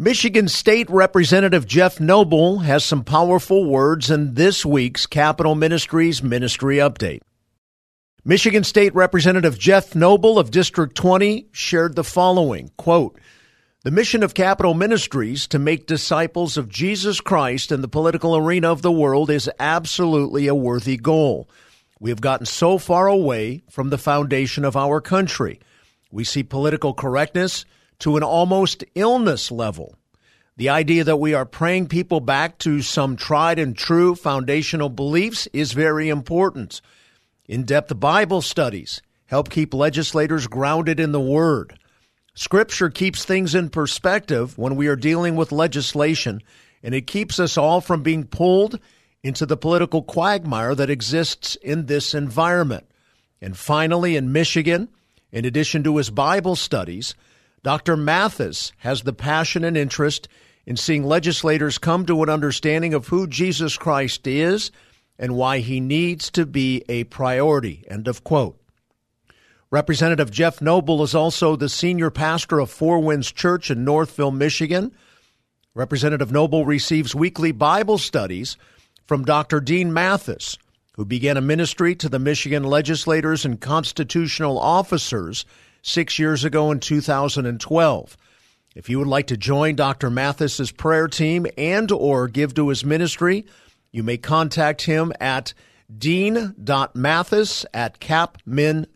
Michigan State Representative Jeff Noble has some powerful words in this week's Capitol Ministries Ministry Update. Michigan State Representative Jeff Noble of District 20 shared the following quote, The mission of Capitol Ministries to make disciples of Jesus Christ in the political arena of the world is absolutely a worthy goal. We have gotten so far away from the foundation of our country. We see political correctness to an almost illness level. The idea that we are praying people back to some tried and true foundational beliefs is very important. In depth Bible studies help keep legislators grounded in the Word. Scripture keeps things in perspective when we are dealing with legislation, and it keeps us all from being pulled into the political quagmire that exists in this environment. And finally, in Michigan, in addition to his Bible studies, Dr. Mathis has the passion and interest in seeing legislators come to an understanding of who Jesus Christ is and why he needs to be a priority. End of quote. Representative Jeff Noble is also the senior pastor of Four Winds Church in Northville, Michigan. Representative Noble receives weekly Bible studies from Dr. Dean Mathis, who began a ministry to the Michigan legislators and constitutional officers six years ago in 2012. If you would like to join Dr. Mathis's prayer team and or give to his ministry, you may contact him at dean.mathis at capmin.org.